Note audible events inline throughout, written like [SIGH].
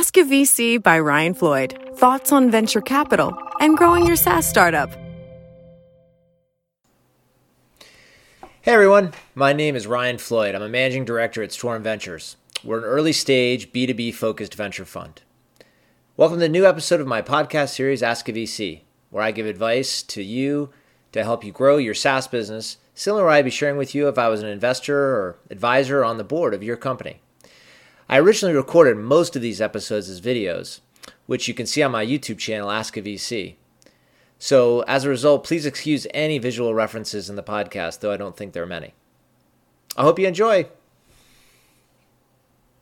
Ask a VC by Ryan Floyd. Thoughts on venture capital and growing your SaaS startup. Hey everyone, my name is Ryan Floyd. I'm a managing director at Storm Ventures. We're an early stage B2B focused venture fund. Welcome to the new episode of my podcast series, Ask a VC, where I give advice to you to help you grow your SaaS business, similar to what I'd be sharing with you if I was an investor or advisor on the board of your company. I originally recorded most of these episodes as videos, which you can see on my YouTube channel, Ask a VC. So, as a result, please excuse any visual references in the podcast, though I don't think there are many. I hope you enjoy.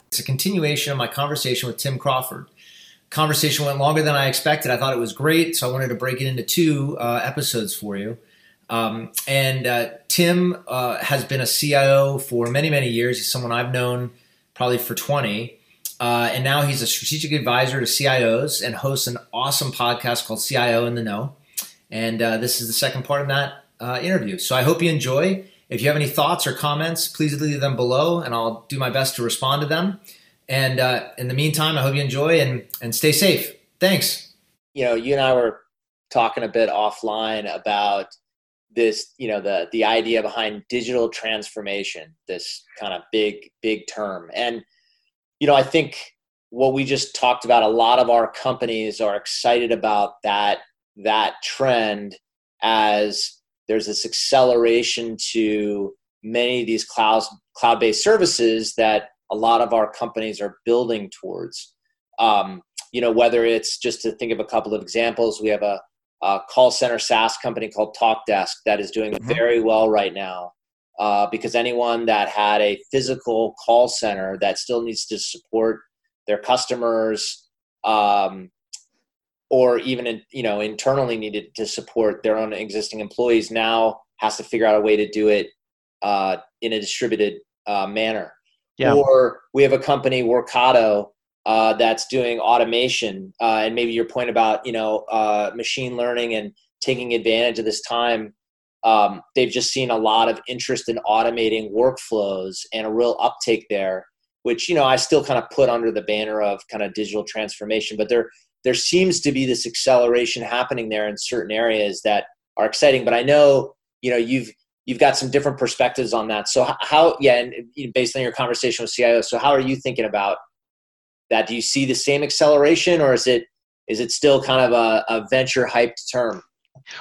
It's a continuation of my conversation with Tim Crawford. Conversation went longer than I expected. I thought it was great, so I wanted to break it into two uh, episodes for you. Um, and uh, Tim uh, has been a CIO for many, many years. He's someone I've known probably for 20. Uh, and now he's a strategic advisor to CIOs and hosts an awesome podcast called CIO in the Know. And uh, this is the second part of that uh, interview. So I hope you enjoy. If you have any thoughts or comments, please leave them below, and I'll do my best to respond to them. And uh, in the meantime, I hope you enjoy and, and stay safe. Thanks. You know, you and I were talking a bit offline about this, you know, the the idea behind digital transformation, this kind of big, big term. And, you know, I think what we just talked about, a lot of our companies are excited about that that trend as there's this acceleration to many of these cloud cloud-based services that a lot of our companies are building towards. Um, you know, whether it's just to think of a couple of examples, we have a, a call center SaaS company called TalkDesk that is doing mm-hmm. very well right now. Uh, because anyone that had a physical call center that still needs to support their customers um, or even in, you know internally needed to support their own existing employees now has to figure out a way to do it uh, in a distributed uh, manner. Yeah. Or we have a company, Workato, uh, that's doing automation, uh, and maybe your point about you know uh, machine learning and taking advantage of this time. Um, they've just seen a lot of interest in automating workflows and a real uptake there, which you know I still kind of put under the banner of kind of digital transformation. But they're there seems to be this acceleration happening there in certain areas that are exciting. But I know you know you've you've got some different perspectives on that. So how yeah, and based on your conversation with CIO, so how are you thinking about that? Do you see the same acceleration, or is it is it still kind of a, a venture hyped term?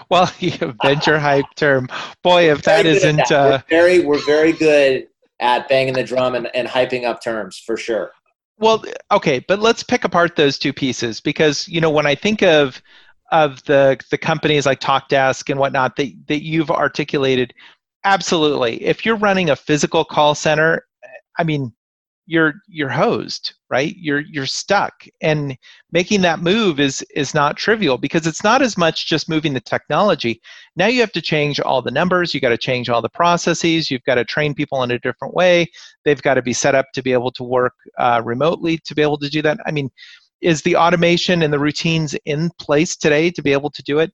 Well, [LAUGHS] yeah, venture hype term. Boy, if that isn't that. Uh... We're very we're very good at banging the drum and, and hyping up terms for sure. Well, okay, but let's pick apart those two pieces because you know when I think of of the the companies like TalkDesk and whatnot that that you've articulated, absolutely. If you're running a physical call center, I mean, you're you're hosed right? You're you're stuck. And making that move is is not trivial because it's not as much just moving the technology. Now you have to change all the numbers. You got to change all the processes. You've got to train people in a different way. They've got to be set up to be able to work uh, remotely to be able to do that. I mean is the automation and the routines in place today to be able to do it?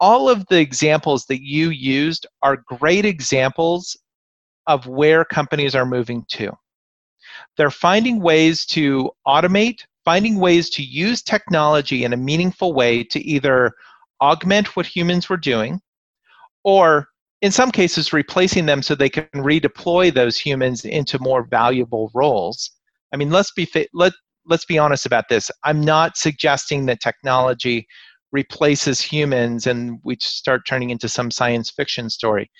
All of the examples that you used are great examples of where companies are moving to they're finding ways to automate, finding ways to use technology in a meaningful way to either augment what humans were doing or in some cases replacing them so they can redeploy those humans into more valuable roles. I mean, let's be let let's be honest about this. I'm not suggesting that technology replaces humans and we start turning into some science fiction story.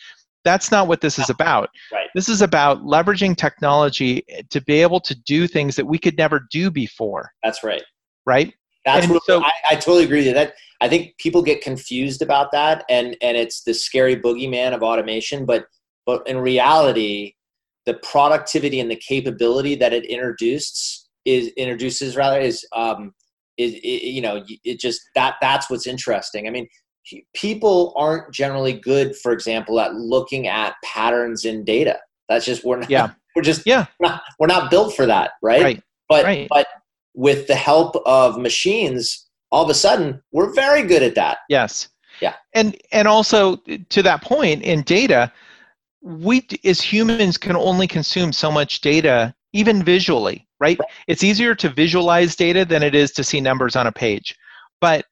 That's not what this is about. Right. This is about leveraging technology to be able to do things that we could never do before. That's right. Right. That's what, so, I, I, totally agree with you. That I think people get confused about that, and and it's the scary boogeyman of automation. But but in reality, the productivity and the capability that it introduced is introduces rather is um is it, you know it just that that's what's interesting. I mean, people aren't generally good, for example, at looking at patterns in data. That's just we're not. Yeah. [LAUGHS] We're just yeah. We're not, we're not built for that, right? Right. But right. but with the help of machines, all of a sudden we're very good at that. Yes. Yeah. And and also to that point in data, we as humans can only consume so much data even visually, right? It's easier to visualize data than it is to see numbers on a page. But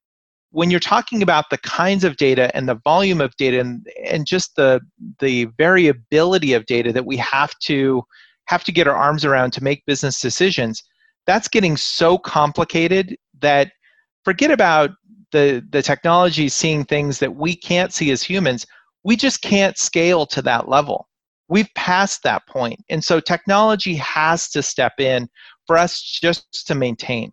when you're talking about the kinds of data and the volume of data and, and just the the variability of data that we have to have to get our arms around to make business decisions, that's getting so complicated that forget about the the technology seeing things that we can't see as humans. We just can't scale to that level. We've passed that point. And so technology has to step in for us just to maintain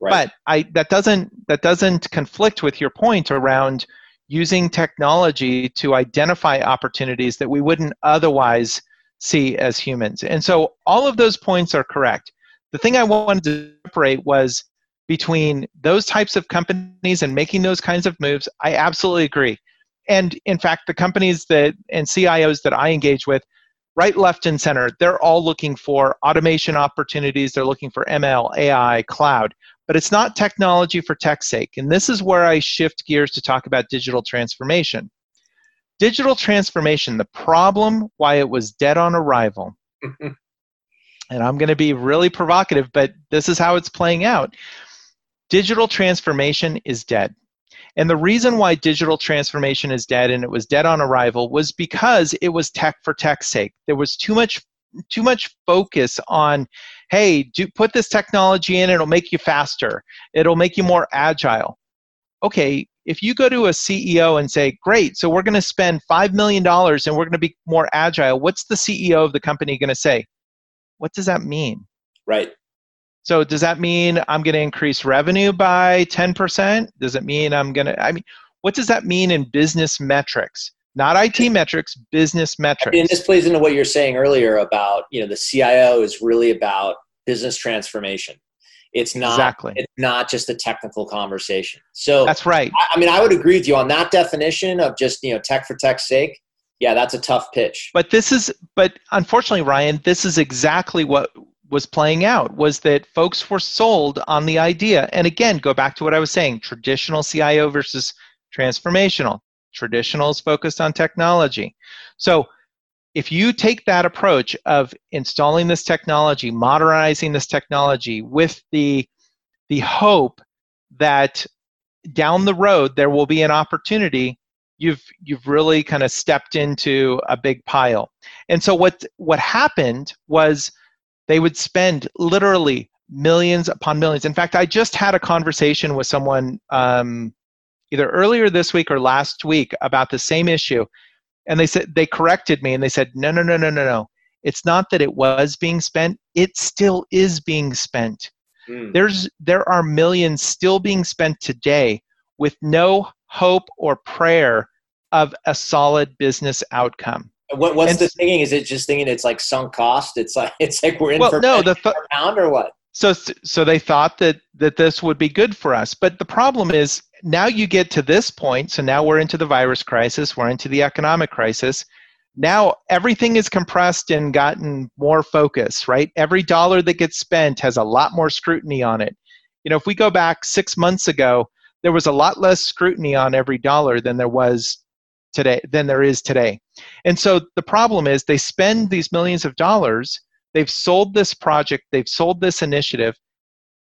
right. but i that doesn't that doesn't conflict with your point around using technology to identify opportunities that we wouldn't otherwise see as humans. And so all of those points are correct. The thing i wanted to separate was between those types of companies and making those kinds of moves i absolutely agree. And in fact the companies that and cios that i engage with right left and center. They're all looking for automation opportunities. They're looking for ml ai cloud. But it's not technology for tech's sake. And this is where i shift gears to talk about digital transformation. Digital transformation the problem why it was dead on arrival. [LAUGHS] And i'm going to be really provocative but this is how it's playing out. Digital transformation is dead and the reason why digital transformation is dead and it was dead on arrival was because it was tech for tech's sake. There was too much too much focus on hey, do put this technology in, it'll make you faster. It'll make you more agile. Okay, if you go to a CEO and say, "Great, so we're going to spend 5 million dollars and we're going to be more agile." What's the CEO of the company going to say? What does that mean? Right. So does that mean I'm going to increase revenue by 10%? Does it mean I'm going to I mean what does that mean in business metrics? Not IT metrics, business metrics. And this plays into what you're saying earlier about, you know, the CIO is really about business transformation. It's not exactly. it's not just a technical conversation. So That's right. I, I mean, I would agree with you on that definition of just, you know, tech for tech's sake. Yeah, that's a tough pitch. But this is but unfortunately, Ryan, this is exactly what was playing out was that folks were sold on the idea. And again, go back to what I was saying traditional CIO versus transformational. Traditional is focused on technology. So if you take that approach of installing this technology, modernizing this technology with the, the hope that down the road there will be an opportunity you've you've really kind of stepped into a big pile and so what what happened was they would spend literally millions upon millions. In fact, I just had a conversation with someone um, either earlier this week or last week about the same issue, and they said they corrected me and they said, no, no, no, no, no, no. It's not that it was being spent; it still is being spent. Mm. There's there are millions still being spent today with no hope or prayer of a solid business outcome. What, what's and, the thinking? Is it just thinking it's like sunk cost? It's like [LAUGHS] it's like we're in well, for no, the th- pound or what? So so they thought that that this would be good for us, but the problem is now you get to this point. So now we're into the virus crisis. We're into the economic crisis. Now everything is compressed and gotten more focus. Right, every dollar that gets spent has a lot more scrutiny on it. You know, if we go back six months ago, there was a lot less scrutiny on every dollar than there was today than there is today. And so the problem is they spend these millions of dollars, they've sold this project, they've sold this initiative,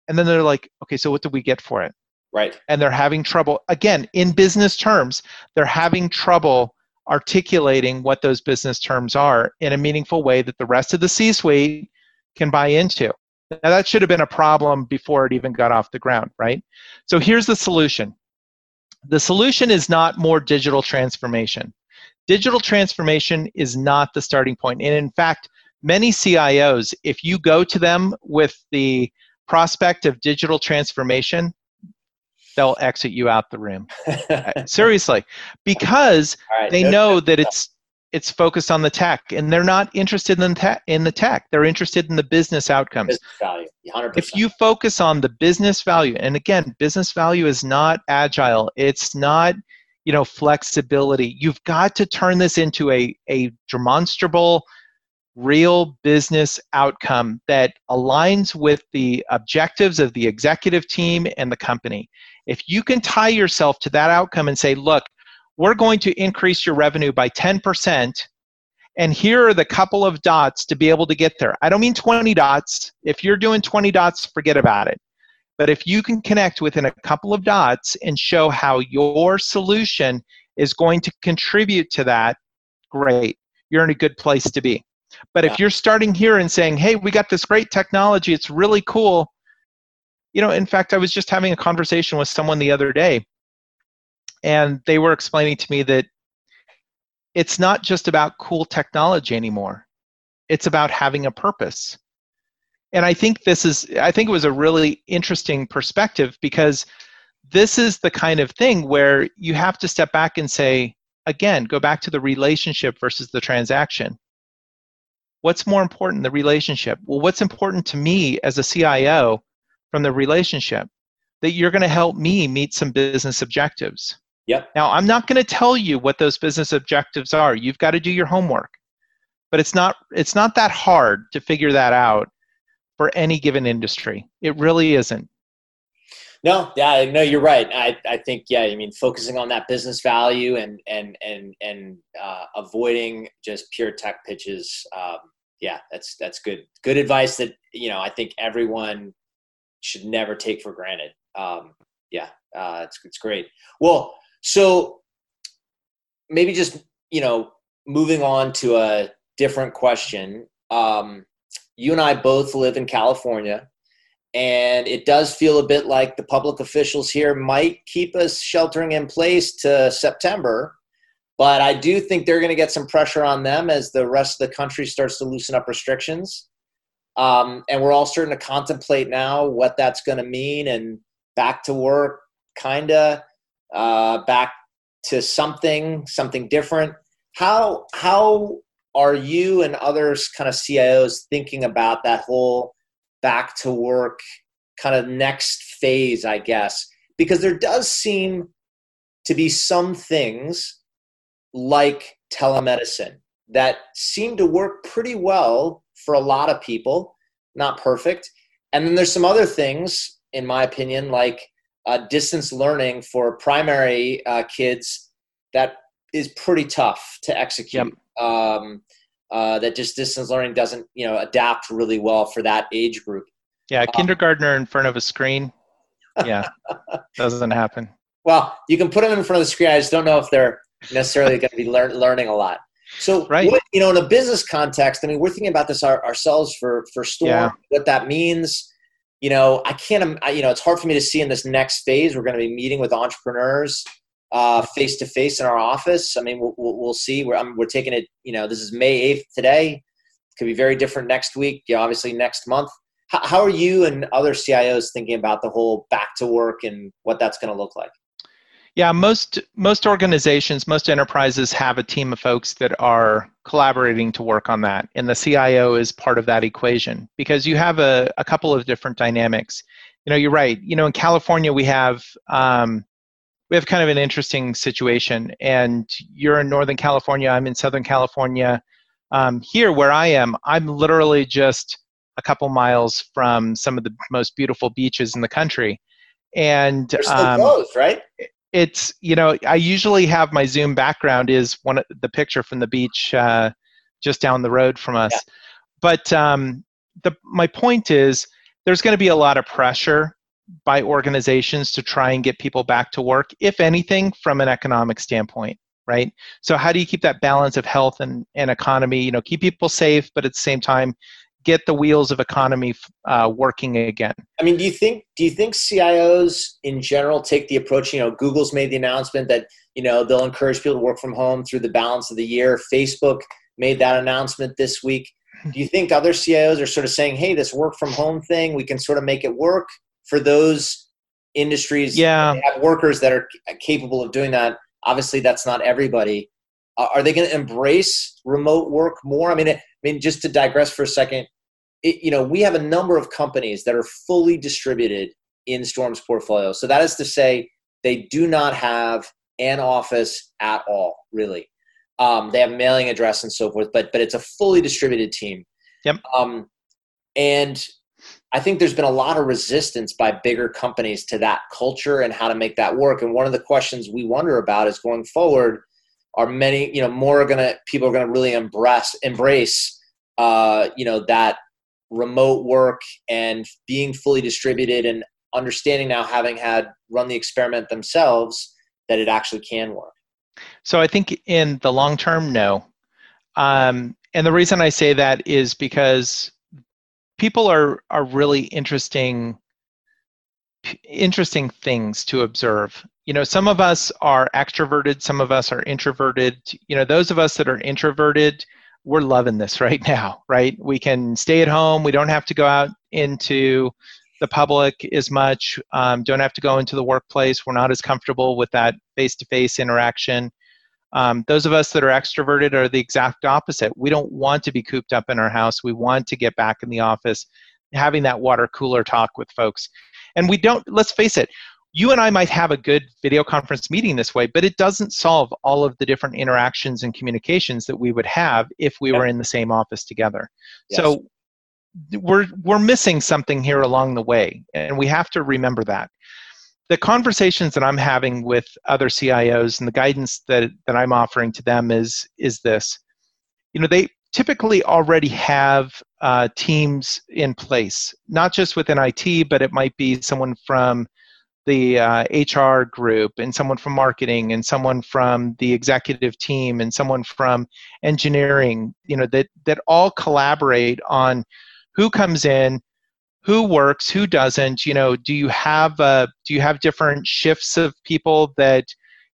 and then they're like, okay, so what do we get for it? Right. And they're having trouble again in business terms, they're having trouble articulating what those business terms are in a meaningful way that the rest of the C-suite can buy into. Now that should have been a problem before it even got off the ground, right? So here's the solution the solution is not more digital transformation. Digital transformation is not the starting point. And in fact, many CIOs, if you go to them with the prospect of digital transformation, they'll exit you out the room. [LAUGHS] Uh, seriously, because right, they know that it's it's focused on the tech and they're not interested in the tech in the tech. They're interested in the business outcomes. Business value, 100%. if you focus on the business value and again business value is not agile. It's not you know flexibility. You've got to turn this into a, a demonstrable real business outcome that aligns with the objectives of the executive team and the company. If you can tie yourself to that outcome and say look we're going to increase your revenue by 10% And here are the couple of dots to be able to get there. I don't mean 20 dots. If you're doing 20 dots, forget about it. But if you can connect within a couple of dots and show how your solution is going to contribute to that, great. You're in a good place to be. But yeah. if you're starting here and saying, hey, we got this great technology, it's really cool. You know, in fact, I was just having a conversation with someone the other day, and they were explaining to me that it's not just about cool technology anymore. It's about having a purpose. And I think this is, I think it was a really interesting perspective because this is the kind of thing where you have to step back and say, again, go back to the relationship versus the transaction. What's more important, the relationship? Well, what's important to me as a CIO from the relationship? That you're going to help me meet some business objectives. Yep. Now, I'm not going to tell you what those business objectives are. You've got to do your homework. But it's not it's not that hard to figure that out for any given industry. It really isn't. No, yeah, no, you're right. I, I think yeah, I mean focusing on that business value and and and and uh, avoiding just pure tech pitches. Um, yeah, that's that's good good advice that you know I think everyone should never take for granted. Um, yeah, uh, it's it's great. Well, so maybe just you know moving on to a different question. Um, you and I both live in California, and it does feel a bit like the public officials here might keep us sheltering in place to September. But I do think they're going to get some pressure on them as the rest of the country starts to loosen up restrictions. Um, and we're all starting to contemplate now what that's going to mean and back to work, kind of uh, back to something, something different. How how are you and others kind of CIOs thinking about that whole back to work kind of next phase, I guess? Because there does seem to be some things like telemedicine that seem to work pretty well for a lot of people, not perfect. And then there's some other things, in my opinion, like uh, distance learning for primary uh, kids that is pretty tough to execute. Yep. Um, uh, that just distance learning doesn't, you know, adapt really well for that age group. Yeah, uh, kindergartner in front of a screen. [LAUGHS] Yeah, doesn't happen. Well, you can put them in front of the screen. I just don't know if they're necessarily going to be lear- learning a lot. So, right. What, you know, in a business context, I mean, we're thinking about this our, ourselves for for Storm, yeah. what that means you know, I can't, I, you know, it's hard for me to see in this next phase. We're going to be meeting with entrepreneurs face to face in our office. I mean, we'll, we'll see. We're, um, we're taking it, you know, this is May 8th today. Could be very different next week, you know, obviously next month. How are you and other CIOs thinking about the whole back to work and what that's going to look like? Yeah, most most organizations, most enterprises have a team of folks that are collaborating to work on that, and the CIO is part of that equation because you have a, a couple of different dynamics. You know, you're right. You know, in California we have um, we have kind of an interesting situation, and you're in Northern California. I'm in Southern California. Um, here, where I am, I'm literally just a couple miles from some of the most beautiful beaches in the country and they're still um, closed, right? It's you know i usually have my zoom background is one of the picture from the beach uh, just down the road from us. Yeah. but um, the my point is there's going to be a lot of pressure by organizations to try and get people back to work if anything from an economic standpoint right? So how do you keep that balance of health and, and economy? You know keep people safe but at the same time get the wheels of economy uh, working again. I mean, do you think do you think CIOs in general take the approach? You know, Google's made the announcement that you know they'll encourage people to work from home through the balance of the year. Facebook made that announcement this week. Do you think other CIOs are sort of saying, "Hey, this work from home thing, we can sort of make it work for those industries yeah. have workers that are capable of doing that?" Obviously, that's not everybody. Are they going to embrace remote work more? I mean, I mean, just to digress for a second, it, you know, we have a number of companies that are fully distributed in Storm's portfolio. So that is to say, they do not have an office at all, really. Um, they have mailing address and so forth, but but it's a fully distributed team. Yep. Um, and I think there's been a lot of resistance by bigger companies to that culture and how to make that work. And one of the questions we wonder about is going forward are many you know more are gonna people are gonna really embrace embrace uh, you know that remote work and being fully distributed and understanding now having had run the experiment themselves that it actually can work. So i think in the long term no. Um, and the reason i say that is because people are are really interesting interesting things to observe you know some of us are extroverted some of us are introverted. You know those of us that are introverted we're loving this right now right? We can stay at home. We don't have to go out into the public as much um, don't have to go into the workplace. We're not as comfortable with that face-to-face interaction. Um, those of us that are extroverted are the exact opposite. We don't want to be cooped up in our house. We want to get back in the office having that water cooler talk with folks. And we don't let's face it you and I might have a good video conference meeting this way, but it doesn't solve all of the different interactions and communications that we would have if we were in the same office together. Yes. So we're we're missing something here along the way, and we have to remember that. The conversations that I'm having with other CIOs and the guidance that, that I'm offering to them is is this. You know, they typically already have uh, teams in place, not just within IT, but it might be someone from the uh, HR group and someone from marketing and someone from the executive team and someone from engineering, you know, that, that all collaborate on who comes in, who works, who doesn't, you know, do you have, uh, do you have different shifts of people that,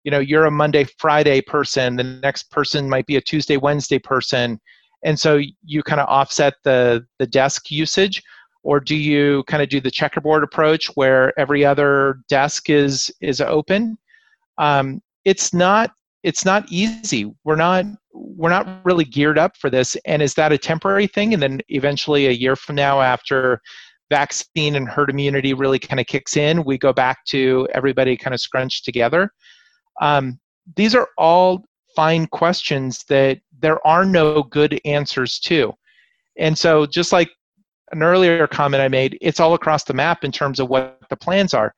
you know, you're a Monday, Friday person, the next person might be a Tuesday, Wednesday person. And so you kind of offset the, the desk usage or do you kind of do the checkerboard approach where every other desk is is open? Um, it's not it's not easy. We're not we're not really geared up for this. And is that a temporary thing? And then eventually a year from now after vaccine and herd immunity really kind of kicks in we go back to everybody kind of scrunched together. Um, these are all fine questions that there are no good answers to. And so just like an earlier comment I made, it's all across the map in terms of what the plans are.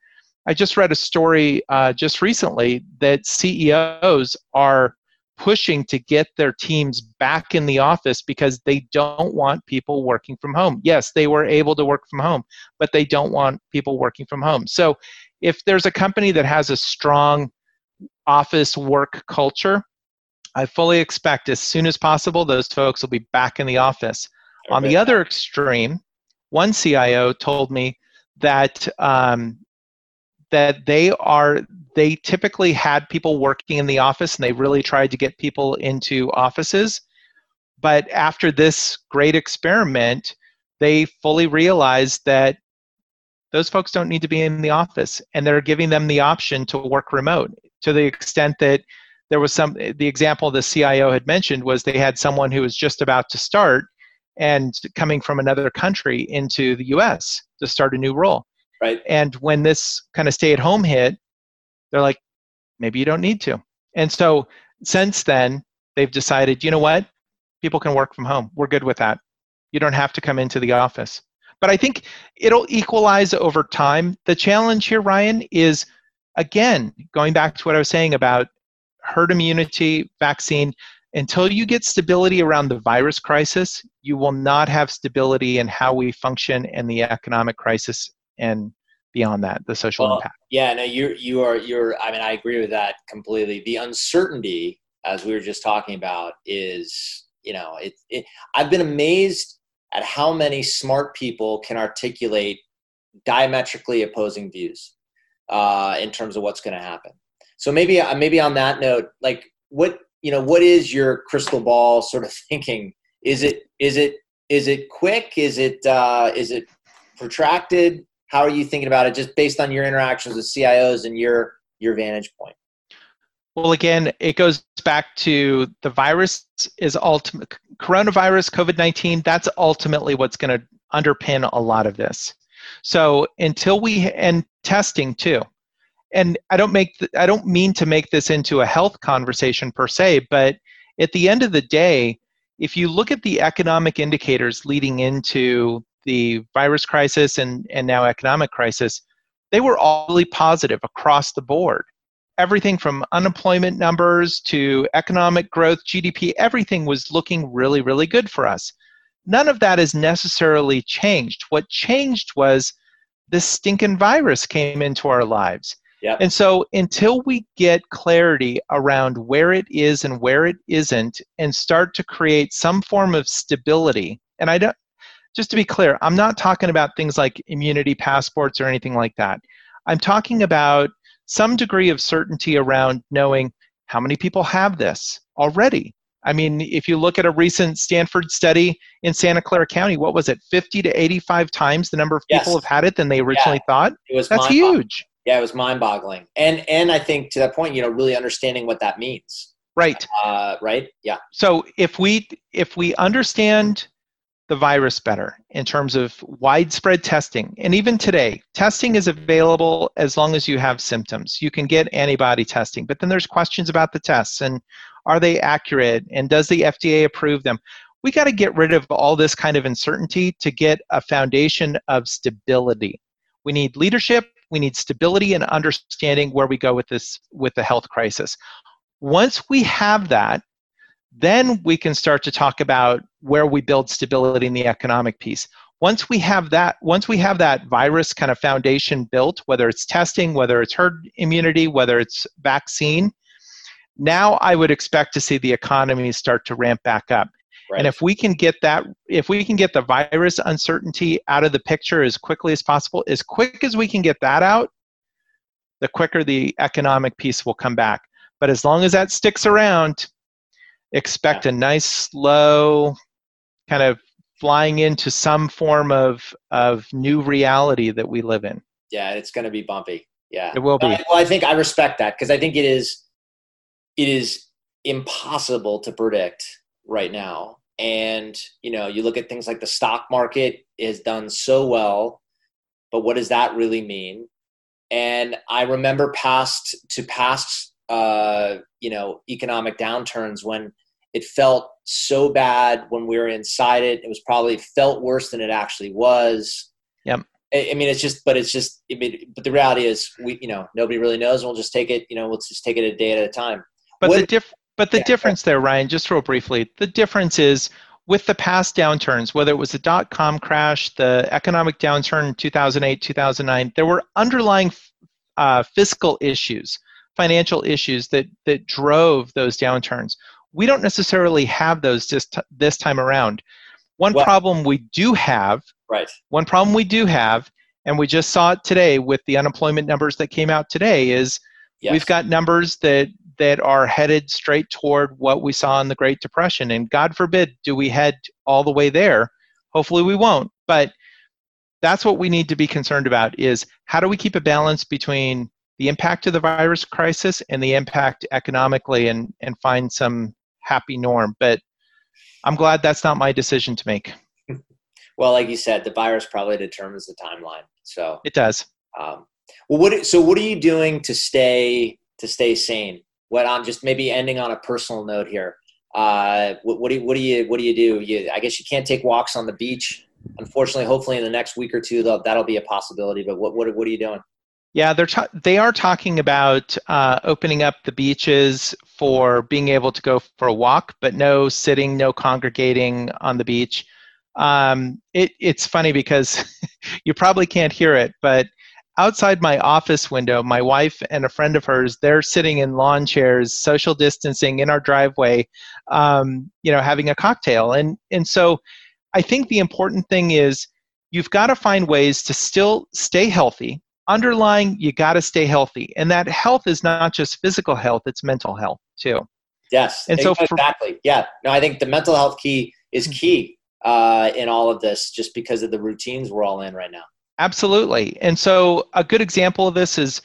I just read a story uh, just recently that CEOs are pushing to get their teams back in the office because they don't want people working from home. Yes, they were able to work from home, but they don't want people working from home. So if there's a company that has a strong office work culture, I fully expect as soon as possible those folks will be back in the office. On the other extreme, one CIO told me that um, that they are they typically had people working in the office and they really tried to get people into offices. But after this great experiment they fully realized that those folks don't need to be in the office and they're giving them the option to work remote. To the extent that there was some the example the CIO had mentioned was they had someone who was just about to start and coming from another country into the US to start a new role. Right. And when this kind of stay at home hit, they're like, maybe you don't need to. And so since then, they've decided, you know what? People can work from home. We're good with that. You don't have to come into the office. But I think it'll equalize over time. The challenge here, Ryan, is again, going back to what I was saying about herd immunity, vaccine, until you get stability around the virus crisis, you will not have stability in how we function and the economic crisis and beyond that, the social well, impact. Yeah, no, you're you are you're. I mean, I agree with that completely. The uncertainty, as we were just talking about, is you know, it. it I've been amazed at how many smart people can articulate diametrically opposing views uh, in terms of what's going to happen. So maybe maybe on that note, like what you know what is your crystal ball sort of [LAUGHS] thinking? Is it is it is it quick? Is it uh, is it protracted? How are you thinking about it just based on your interactions with cios and your your vantage point? Well again it goes back to the virus is ultimate coronavirus covid-19 that's ultimately what's going to underpin a lot of this. So until we and testing too and I don't make th- I don't mean to make this into a health conversation per se, but at the end of the day, if you look at the economic indicators leading into the virus crisis and, and now economic crisis, they were all really positive across the board. everything from unemployment numbers to economic growth, GDP, everything was looking really, really good for us. None of that has necessarily changed. What changed was this stinking virus came into our lives. Yep. And so until we get clarity around where it is and where it isn't and start to create some form of stability, and I don't just to be clear, I'm not talking about things like immunity passports or anything like that. I'm talking about some degree of certainty around knowing how many people have this already. I mean, if you look at a recent Stanford study in Santa Clara County, what was it, 50 to 85 times the number of people Yes. have had it than they originally thought? It was That's huge. Yeah, it was mind-boggling, and and I think to that point, you know, really understanding what that means, Right. uh, right? Yeah, So if we if we understand the virus better in terms of widespread testing, and even today, testing is available as long as you have symptoms. You can get antibody testing, but then there's questions about the tests and are they accurate and does the FDA approve them? We got to get rid of all this kind of uncertainty to get a foundation of stability. We need leadership, we need stability and understanding where we go with this with the health crisis. Once we have that, then we can start to talk about where we build stability in the economic piece once we have that once we have that virus kind of foundation built whether it's testing whether it's herd immunity whether it's vaccine now i would expect to see the economy start to ramp back up right. and if we can get that if we can get the virus uncertainty out of the picture as quickly as possible as quick as we can get that out the quicker the economic piece will come back but as long as that sticks around expect a nice slow kind of flying into some form of of new reality that we live in yeah, it's going to be bumpy. Yeah, it will be I- well, I think I respect that because I think it is it is impossible to predict right now. And you know, you look at things like the stock market is done so well, but what does that really mean? And I remember past to past uh, you know economic downturns when it felt so bad when we were inside it. It was probably felt worse than it actually was. Yep. I mean, it's just, but it's just, I mean, but the reality is, we, you know, nobody really knows. And we'll just take it, you know, let's just take it a day at a time. But What- the diff- but the Yeah. difference there, Ryan, just real briefly, the difference is with the past downturns, whether it was the dot com crash, the economic downturn in 2008, 2009, there were underlying uh, fiscal issues, financial issues that that drove those downturns. We don't necessarily have those this, t- this time around. One Well- problem we do have Right. one problem we do have, and we just saw it today with the unemployment numbers that came out today, is Yes. we've got numbers that that are headed straight toward what we saw in the Great Depression. And God forbid, do we head all the way there? Hopefully, we won't. But that's what we need to be concerned about: is how do we keep a balance between the impact of the virus crisis and the impact economically, and and find some happy norm. But I'm glad that's not my decision to make. well, like you said, the virus probably determines the timeline. So, It does. um, well, what, so what are you doing to stay, to stay sane? What I'm just maybe ending on a personal note here. Uh, what, what do you, what do you, what do you do? You, I guess you can't take walks on the beach. Unfortunately, hopefully in the next week or two, that'll, that'll be a possibility. But what, what, what are you doing? Yeah, they're ta- they are talking about uh, opening up the beaches for being able to go for a walk, but no sitting, no congregating on the beach. Um, it, it's funny because [LAUGHS] you probably can't hear it, but outside my office window, my wife and a friend of hers, they're sitting in lawn chairs, social distancing in our driveway, um, you know, having a cocktail. And and so, I think the important thing is you've got to find ways to still stay healthy underlying you got to stay healthy and that health is not just physical health it's mental health too Yes. And so exactly. yeah. No, I think the mental health key is key uh, in all of this just because of the routines we're all in right now. Absolutely. And so a good example of this is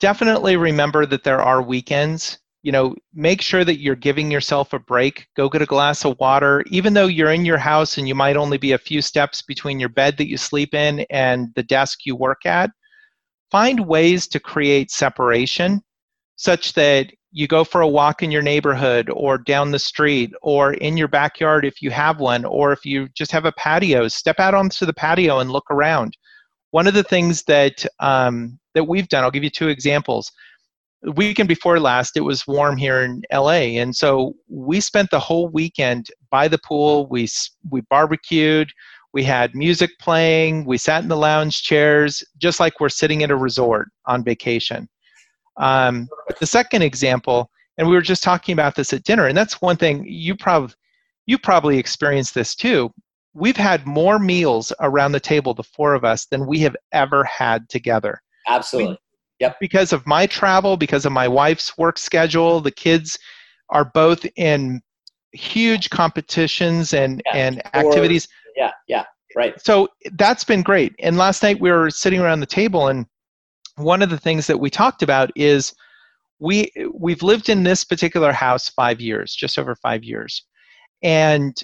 definitely remember that there are weekends. You know make sure that you're giving yourself a break. Go get a glass of water. Even though you're in your house and you might only be a few steps between your bed that you sleep in and the desk you work at find ways to create separation such that you go for a walk in your neighborhood or down the street or in your backyard if you have one or if you just have a patio step out onto the patio and look around one of the things that um, that we've done i'll give you two examples weekend before last, it was warm here in LA, and so we spent the whole weekend by the pool. We we barbecued. We had music playing. We sat in the lounge chairs, just like we're sitting at a resort on vacation. Um, the second example, and we were just talking about this at dinner, and that's one thing you probably you probably experienced this too. We've had more meals around the table, the four of us, than we have ever had together. Absolutely. We, yep. Because of my travel, because of my wife's work schedule, the kids are both in huge competitions and yeah. and activities. Yeah, yeah, right. So that's been great. And last night we were sitting around the table, and one of the things that we talked about is we we've lived in this particular house five years, just over five years, and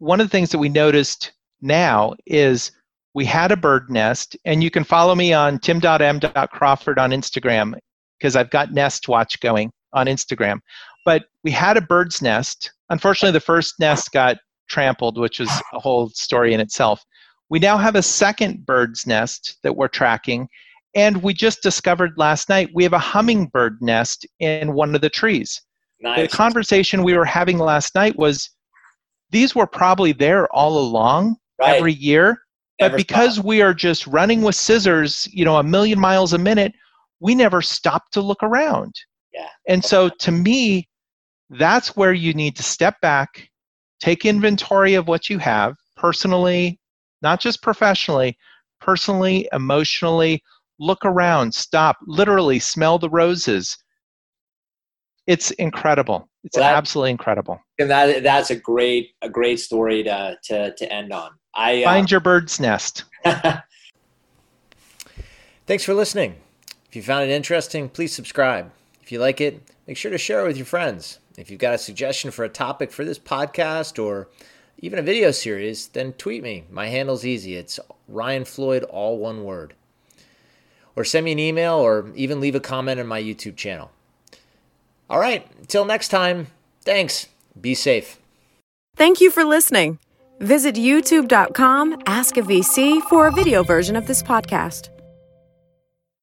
one of the things that we noticed now is we had a bird nest, and you can follow me on tim.m.crawford on Instagram because I've got Nest Watch going on Instagram. But we had a bird's nest. Unfortunately, the first nest got trampled, which is a whole story in itself. We now have a second bird's nest that we're tracking, and we just discovered last night we have a hummingbird nest in one of the trees. Nice. The conversation we were having last night was these were probably there all along right. every year, but because stopped. we are just running with scissors, you know, a million miles a minute, we never stop to look around. Yeah. And so to me, that's where you need to step back, take inventory of what you have personally, not just professionally, personally, emotionally, look around, stop, literally smell the roses. It's incredible. It's well, that, absolutely incredible. And that that's a great a great story to to, to end on. I uh, find uh, your bird's nest. [LAUGHS] Thanks for listening. If you found it interesting, please subscribe. If you like it, make sure to share it with your friends. If you've got a suggestion for a topic for this podcast or even a video series, then tweet me. My handle's easy. It's Ryan Floyd, all one word. Or send me an email or even leave a comment on my YouTube channel. All right, until next time, thanks. Be safe. Thank you for listening. Visit youtube.com, ask a VC for a video version of this podcast.